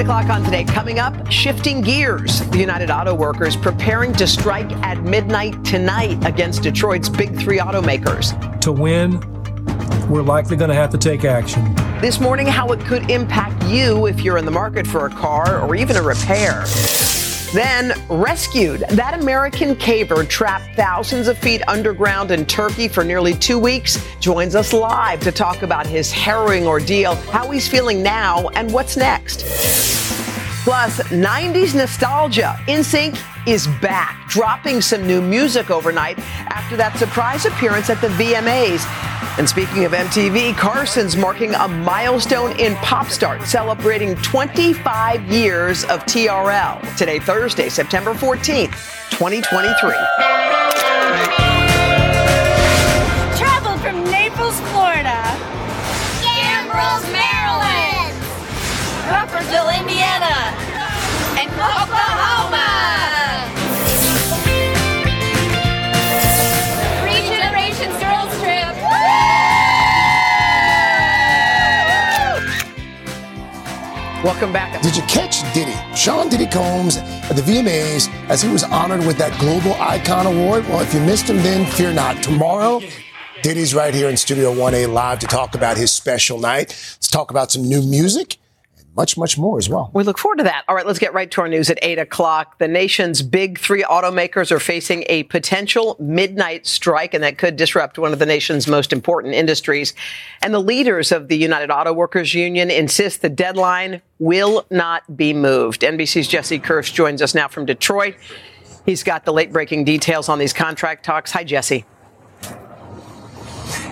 8 o'clock on today. Coming up, shifting gears. The United Auto Workers preparing to strike at midnight tonight against Detroit's big three automakers. To win, we're likely going to have to take action. This morning, how it could impact you if you're in the market for a car or even a repair. Then rescued. That American caver trapped thousands of feet underground in Turkey for nearly two weeks joins us live to talk about his harrowing ordeal, how he's feeling now, and what's next. Plus, 90s nostalgia. NSYNC is back, dropping some new music overnight after that surprise appearance at the VMAs. And speaking of MTV, Carson's marking a milestone in pop start, celebrating 25 years of TRL. Today, Thursday, September 14th, 2023. Welcome back. Did you catch Diddy? Sean Diddy Combs at the VMAs as he was honored with that Global Icon Award? Well, if you missed him then, fear not. Tomorrow, Diddy's right here in Studio 1A live to talk about his special night. Let's talk about some new music much, much more as well. We look forward to that. All right, let's get right to our news at 8 o'clock. The nation's big three automakers are facing a potential midnight strike, and that could disrupt one of the nation's most important industries. And the leaders of the United Auto Workers Union insist the deadline will not be moved. NBC's Jesse Kirsch joins us now from Detroit. He's got the late breaking details on these contract talks. Hi, Jesse.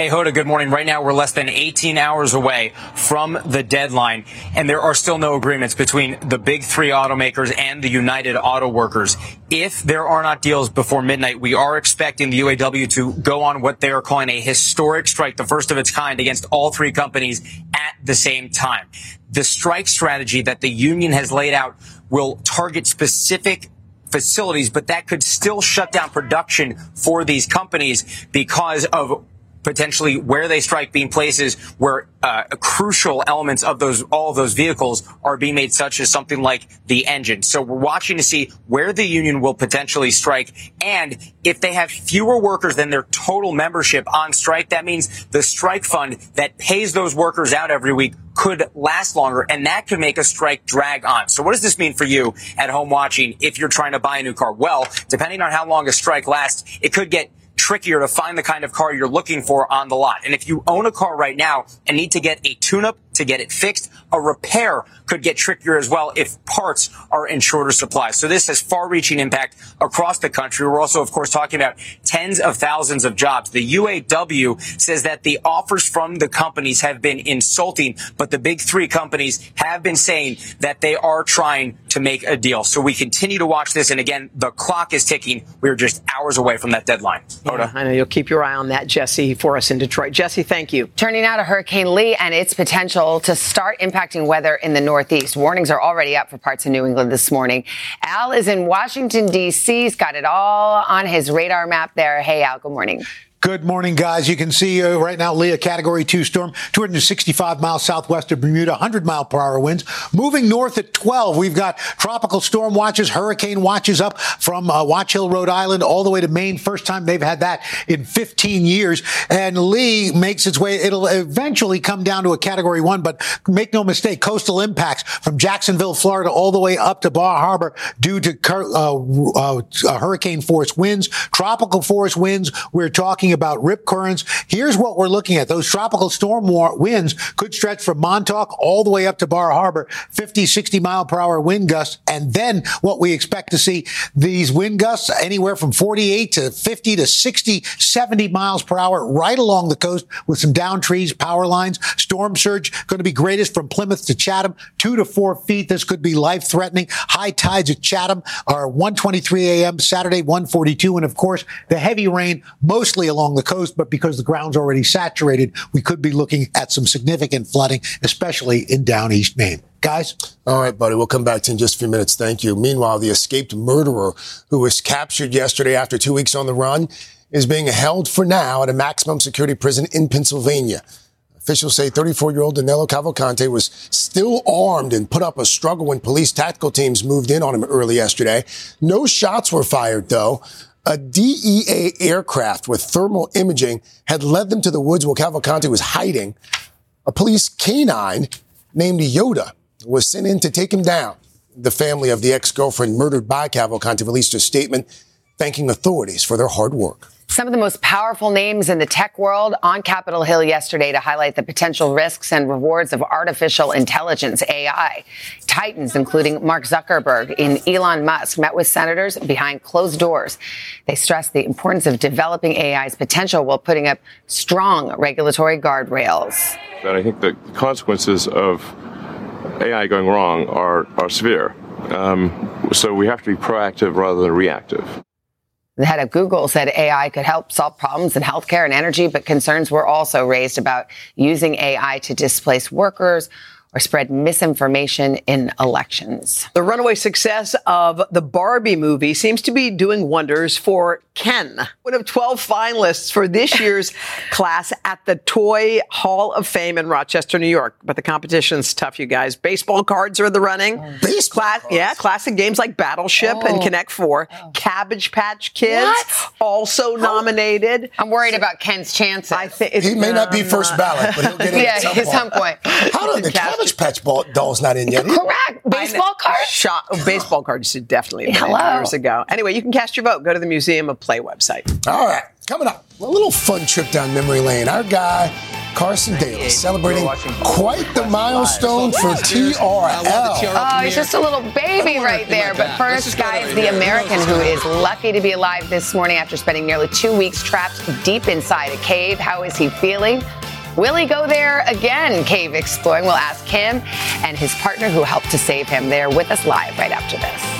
Hey, Hoda, good morning. Right now, we're less than 18 hours away from the deadline, and there are still no agreements between the big three automakers and the United Auto Workers. If there are not deals before midnight, we are expecting the UAW to go on what they are calling a historic strike, the first of its kind against all three companies at the same time. The strike strategy that the union has laid out will target specific facilities, but that could still shut down production for these companies because of potentially where they strike being places where uh, crucial elements of those all of those vehicles are being made such as something like the engine so we're watching to see where the union will potentially strike and if they have fewer workers than their total membership on strike that means the strike fund that pays those workers out every week could last longer and that could make a strike drag on. So what does this mean for you at home watching if you're trying to buy a new car? Well, depending on how long a strike lasts, it could get trickier to find the kind of car you're looking for on the lot. And if you own a car right now and need to get a tune-up to get it fixed, a repair could get trickier as well if parts are in shorter supply. So this has far-reaching impact across the country. We're also, of course, talking about tens of thousands of jobs. The UAW says that the offers from the companies have been insulting, but the big three companies have been saying that they are trying to make a deal. So we continue to watch this. And again, the clock is ticking. We're just hours away from that deadline. Yeah, I know you'll keep your eye on that, Jesse, for us in Detroit. Jesse, thank you. Turning now to Hurricane Lee and its potential to start impacting weather in the Northeast. Warnings are already up for parts of New England this morning. Al is in Washington, D.C. He's got it all on his radar map there. Hey, Al, good morning. Good morning, guys. You can see uh, right now, Leah, category two storm, 265 miles southwest of Bermuda, 100 mile per hour winds. Moving north at 12, we've got tropical storm watches, hurricane watches up from uh, Watch Hill, Rhode Island, all the way to Maine. First time they've had that in 15 years. And Lee makes its way, it'll eventually come down to a category one, but make no mistake, coastal impacts from Jacksonville, Florida, all the way up to Bar Harbor due to uh, uh, hurricane force winds, tropical force winds. We're talking talking about rip currents. Here's what we're looking at. Those tropical storm winds could stretch from Montauk all the way up to Bar Harbor, 50, 60 mile per hour wind gusts. And then what we expect to see these wind gusts anywhere from 48 to 50 to 60, 70 miles per hour right along the coast with some down trees, power lines. Storm surge going to be greatest from Plymouth to Chatham, two to four feet. This could be life threatening. High tides at Chatham are 123 a.m. Saturday, 142. And of course, the heavy rain mostly along the coast, but because the ground's already saturated, we could be looking at some significant flooding, especially in down East Maine. Guys? All right, buddy. We'll come back to in just a few minutes. Thank you. Meanwhile, the escaped murderer who was captured yesterday after two weeks on the run is being held for now at a maximum security prison in Pennsylvania. Officials say 34 year old Danilo Cavalcante was still armed and put up a struggle when police tactical teams moved in on him early yesterday. No shots were fired, though. A DEA aircraft with thermal imaging had led them to the woods while Cavalcante was hiding. A police canine named Yoda was sent in to take him down. The family of the ex-girlfriend murdered by Cavalcante released a statement thanking authorities for their hard work. Some of the most powerful names in the tech world on Capitol Hill yesterday to highlight the potential risks and rewards of artificial intelligence, AI. Titans, including Mark Zuckerberg and Elon Musk, met with senators behind closed doors. They stressed the importance of developing AI's potential while putting up strong regulatory guardrails. But I think the consequences of AI going wrong are, are severe. Um, so we have to be proactive rather than reactive. The head of Google said AI could help solve problems in healthcare and energy, but concerns were also raised about using AI to displace workers or spread misinformation in elections. The runaway success of the Barbie movie seems to be doing wonders for Ken, one of 12 finalists for this year's class at the Toy Hall of Fame in Rochester, New York. But the competition's tough, you guys. Baseball cards are in the running. Oh. Baseball Cla- Yeah, classic games like Battleship and Oh. Connect Four. Oh. Cabbage Patch Kids What? also nominated. I'm worried about Ken's chances. I think He may not be first ballot, but he'll get in yeah, at some at point. some point. How did the Cabbage Patch ball, doll's not in yet? Correct. Baseball cards? Shot, oh, baseball cards should definitely have been in Hello. years ago. Anyway, you can cast your vote. Go to the Museum of Play website. All right, coming up, a little fun trip down memory lane. Our guy, Carson Daly, celebrating quite the milestone for TRL. Oh, he's just a little baby right there. But first, guys, the American who is lucky to be alive this morning after spending nearly two weeks trapped deep inside a cave. How is he feeling? Will he go there again? Cave exploring. We'll ask him and his partner who helped to save him. They're with us live right after this.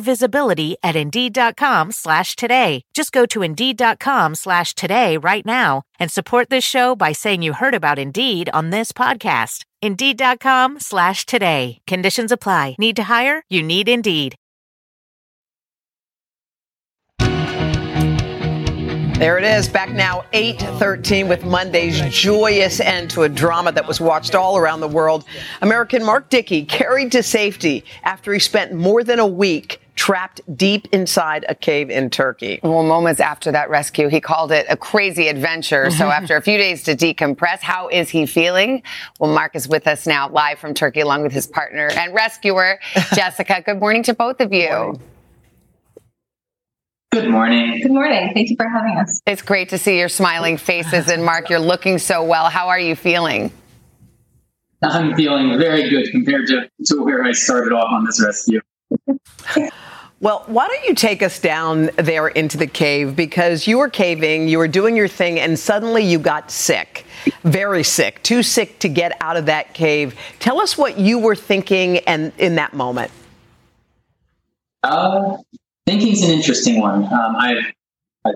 visibility at Indeed.com slash today. Just go to Indeed.com slash today right now and support this show by saying you heard about Indeed on this podcast. Indeed.com slash today. Conditions apply. Need to hire? You need Indeed. There it is, back now 8:13 with Monday's joyous end to a drama that was watched all around the world. American Mark Dickey carried to safety after he spent more than a week trapped deep inside a cave in Turkey. Well, moments after that rescue, he called it a crazy adventure. So after a few days to decompress, how is he feeling? Well, Mark is with us now live from Turkey along with his partner and rescuer, Jessica. Good morning to both of you. Good morning. Good morning. Thank you for having us. It's great to see your smiling faces. And Mark, you're looking so well. How are you feeling? I'm feeling very good compared to, to where I started off on this rescue. Well, why don't you take us down there into the cave because you were caving, you were doing your thing, and suddenly you got sick, very sick, too sick to get out of that cave. Tell us what you were thinking and in that moment. Uh, thinking's an interesting one. Um, I've, I've,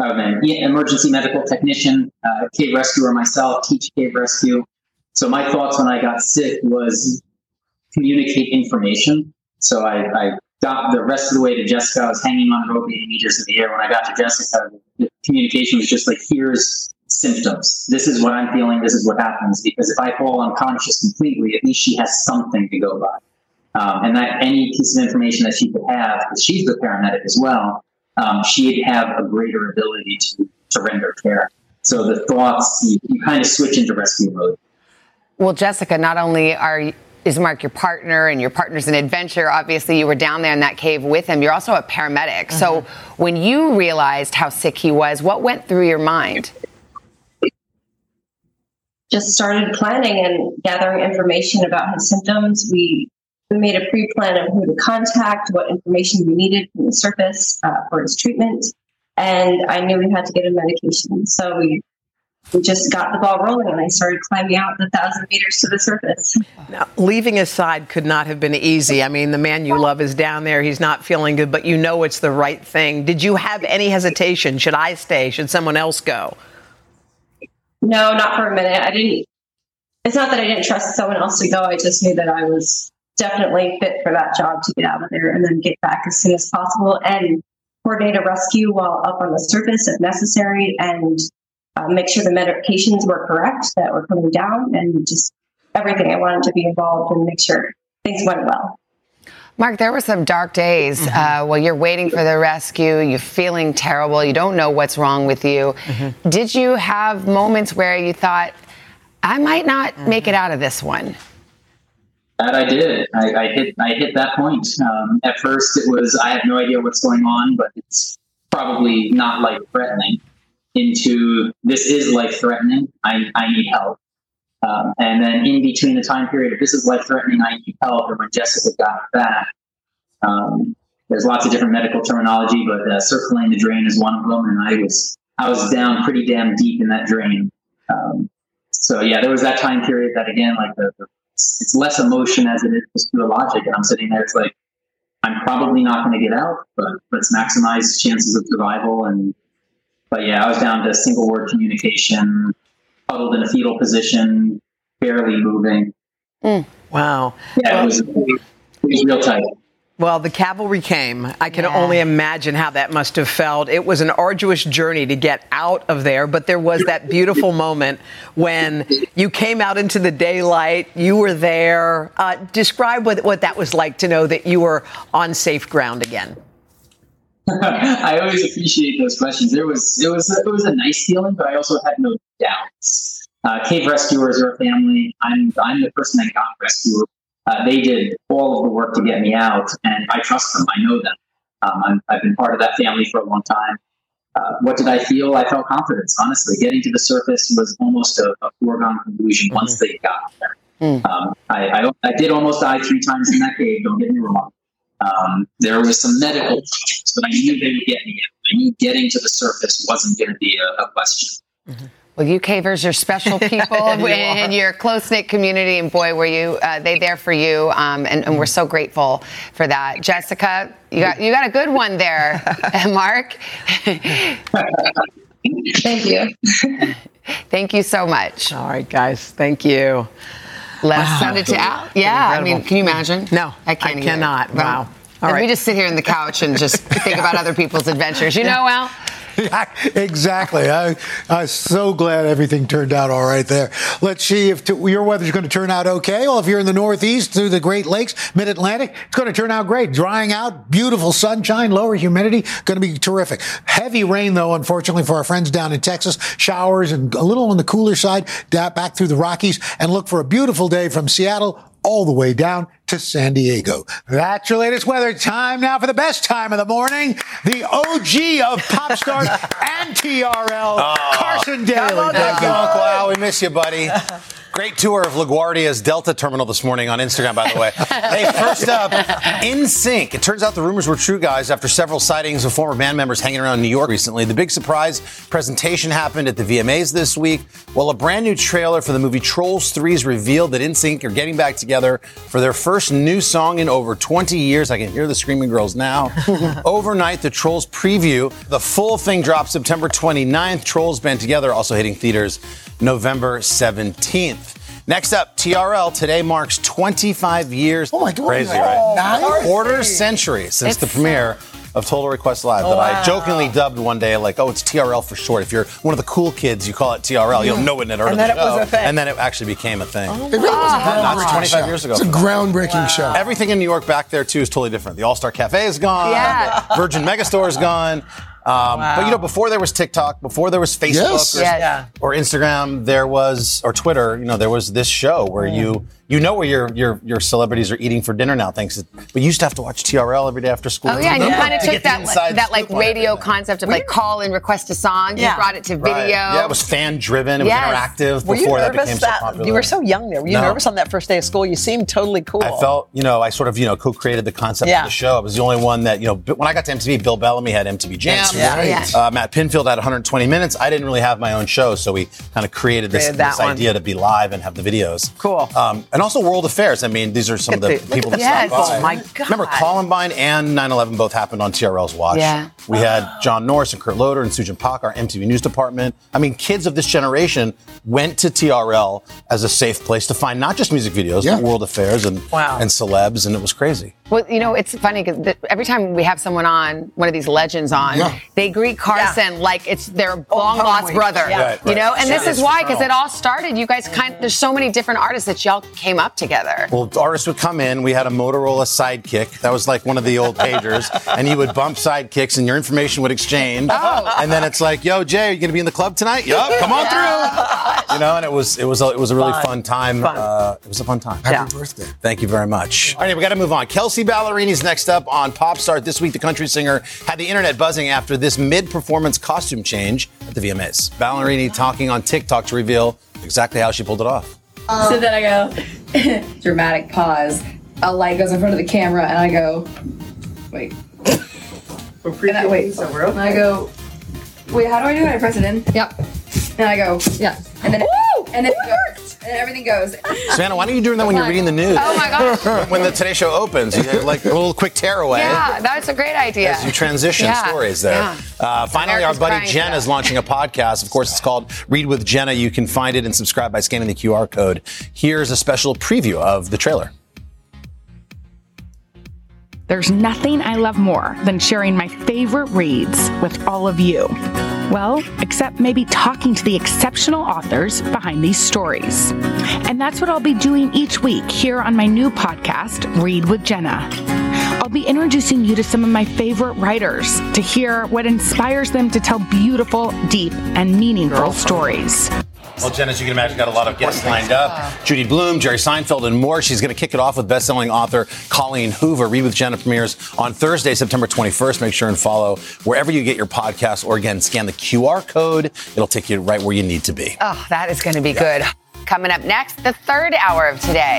I'm an emergency medical technician, uh, cave rescuer myself, teach cave rescue. So my thoughts when I got sick was communicate information. So I, I got the rest of the way to Jessica. I was hanging on rope 80 meters in the air. When I got to Jessica, the communication was just like, here's symptoms. This is what I'm feeling. This is what happens. Because if I fall unconscious completely, at least she has something to go by. Um, and that any piece of information that she could have, because she's the paramedic as well, um, she'd have a greater ability to, to render care. So the thoughts, you, you kind of switch into rescue mode. Well, Jessica, not only are is Mark your partner and your partner's an adventure, obviously you were down there in that cave with him. You're also a paramedic. Mm-hmm. So when you realized how sick he was, what went through your mind? Just started planning and gathering information about his symptoms. We we made a pre-plan of who to contact, what information we needed from the surface uh, for his treatment, and I knew we had to get him medication. So we we just got the ball rolling and I started climbing out the thousand meters to the surface. Now, leaving aside could not have been easy. I mean, the man you love is down there. He's not feeling good, but you know it's the right thing. Did you have any hesitation? Should I stay? Should someone else go? No, not for a minute. I didn't. It's not that I didn't trust someone else to go. I just knew that I was definitely fit for that job to get out of there and then get back as soon as possible and coordinate a rescue while up on the surface if necessary and uh, make sure the medications were correct that were coming down and just everything. I wanted to be involved and make sure things went well. Mark, there were some dark days mm-hmm. uh, while you're waiting for the rescue. You're feeling terrible. You don't know what's wrong with you. Mm-hmm. Did you have moments where you thought, I might not mm-hmm. make it out of this one? That I did. I, I hit. I hit that point. Um, at first, it was I have no idea what's going on, but it's probably not life threatening into this is life threatening. I, I need help. Um, and then in between the time period of this is life threatening, I need help, and when Jessica got back, um, there's lots of different medical terminology, but uh, circling the drain is one of them, and I was I was down pretty damn deep in that drain. Um, so yeah, there was that time period that again, like the, the it's less emotion as it is just pure logic, and I'm sitting there, it's like I'm probably not going to get out, but let's maximize chances of survival and but yeah, I was down to single word communication, huddled in a fetal position, barely moving. Mm. Wow. Yeah, well, it, was, it was real tight. Well, the cavalry came. I can yeah. only imagine how that must have felt. It was an arduous journey to get out of there, but there was that beautiful moment when you came out into the daylight. You were there. Uh, describe what, what that was like to know that you were on safe ground again. I always appreciate those questions. There was it was it was a nice feeling, but I also had no doubts. Uh, cave rescuers are a family. I'm I'm the person that got rescued. Uh, they did all of the work to get me out, and I trust them. I know them. Um, i have been part of that family for a long time. Uh, what did I feel? I felt confidence. Honestly, getting to the surface was almost a, a foregone conclusion mm-hmm. once they got there. Mm. Um, I, I, I did almost die three times in that cave. Don't get me wrong. Um, there was some medical problems, but I knew they would get me. I knew getting to the surface wasn't going to be a, a question. Mm-hmm. Well, you cavers are special people you in your close knit community, and boy, were you uh, they there for you, um, and, and, we're so grateful for that. Jessica, you got you got a good one there, Mark. Thank you. Thank you so much. All right, guys. Thank you. Let's wow. send it to Al. Yeah, I mean, can you imagine? No, I can't. I cannot. Wow. All right. We just sit here on the couch and just think about other people's adventures. You know, Al? Yeah, exactly. I, I'm so glad everything turned out all right there. Let's see if t- your weather's going to turn out okay. Well, if you're in the Northeast through the Great Lakes, Mid Atlantic, it's going to turn out great. Drying out, beautiful sunshine, lower humidity, going to be terrific. Heavy rain, though, unfortunately, for our friends down in Texas. Showers and a little on the cooler side back through the Rockies. And look for a beautiful day from Seattle all the way down to San Diego. That's your latest weather. Time now for the best time of the morning. The OG of pop stars and TRL, Carson Daly. Thank you, Uncle Al. We miss you, buddy. Great tour of LaGuardia's Delta terminal this morning on Instagram, by the way. hey, first up, NSYNC. It turns out the rumors were true, guys, after several sightings of former band members hanging around New York recently. The big surprise presentation happened at the VMAs this week. Well, a brand new trailer for the movie Trolls 3 is revealed that NSYNC are getting back together for their first new song in over 20 years. I can hear the Screaming Girls now. Overnight, the Trolls preview. The full thing drops September 29th. Trolls band together, also hitting theaters November 17th. Next up, TRL today marks 25 years. Oh my God! Crazy, right? Oh, nice. Quarter century since the premiere of Total Request Live that I jokingly dubbed one day like, "Oh, it's TRL for short." If you're one of the cool kids, you call it TRL. You don't know it and heard And then it was a thing. And then it actually became a thing. Oh it really was a That's groundbreaking 25 show. years ago. It's a groundbreaking show. Everything in New York back there too is totally different. The All Star Cafe is gone. Yeah. Virgin Megastore is gone. Um, But you know, before there was TikTok, before there was Facebook Yes. or, Yeah. Yeah. or Instagram, there was or Twitter. You know, there was this show where you you know where your your your celebrities are eating for dinner now. Thanks, to, but you used to have to watch TRL every day after school. Oh yeah, and you kind of took that that like radio concept of like call and request a song. Yeah. You brought it to video. Right. Yeah, it was fan driven. It was Yes. interactive Were you before that nervous became so that popular. you were so young there? Were you No. nervous on that first day of school? You seemed totally cool. I felt, you know, I sort of, you know, co-created the concept Yeah. of the show. I was the only one that, you know, when I got to MTV, Bill Bellamy had MTV Jam. That's Yeah. right. Uh, Matt Pinfield had 120 minutes. I didn't really have my own show, so we kind of created this, Created this idea to be live and have the videos. Cool. Um, and also World Affairs. I mean, these are some of the the- people look that at stopped by. Oh, my God. Remember, Columbine and 9/11 both happened on TRL's watch. Yeah. We had John Norris and Kurt Loder and SuChin Pak, our MTV News department. I mean, kids of this generation went to TRL as a safe place to find not just music videos, Yeah. but world affairs and Wow. and celebs, and it was crazy. Well, you know, it's funny because every time we have someone on, one of these legends on, Yeah. they greet Carson like it's their oh, long lost brother. Yeah. Right, You know, and this is why because it all started. You guys kind there's so many different artists that y'all came up together. Well, artists would come in. We had a Motorola sidekick. That was like one of the old pagers. and you would bump sidekicks and your information would exchange. Oh. And then it's like, yo, Jay, are you going to be in the club tonight? Yup, come on through. You know, and it was it was a, it was a really fun, time. Uh, it was a fun time. Happy birthday. Thank you very much. All right, we got to move on. Kelsea Ballerini's next up on Pop Start this week. The country singer had the internet buzzing after this mid-performance costume change at the VMAs. Ballerini talking on TikTok to reveal exactly how she pulled it off. So then I go, dramatic pause. A light goes in front of the camera, and I go, wait. And I, wait. And I go, wait, how do I do it? I press it in. Yep. And I go, yeah. And then, and then it goes. And everything goes. Savannah, why don't you do that when you're reading the news? Oh my gosh. when the Today Show opens, you have like a little quick tearaway. Yeah, that's a great idea. As you transition Yeah, stories there. yeah. Uh, finally, America's our buddy crying Jenna is launching a podcast. Of course, it's called Read with Jenna. You can find it and subscribe by scanning the QR code. Here's a special preview of the trailer. There's nothing I love more than sharing my favorite reads with all of you. Well, except maybe talking to the exceptional authors behind these stories. And that's what I'll be doing each week here on my new podcast, Read with Jenna. I'll be introducing you to some of my favorite writers to hear what inspires them to tell beautiful, deep, and meaningful stories. Well, Jen, as you can imagine, got a lot of guests lined up. Judy Blume, Jerry Seinfeld, and more. She's going to kick it off with best-selling author Colleen Hoover. Read with Jenna premieres on Thursday, September 21st. Make sure and follow wherever you get your podcast, or again, scan the QR code. It'll take you right where you need to be. Oh, that is going to be good. Coming up next, the third hour of today.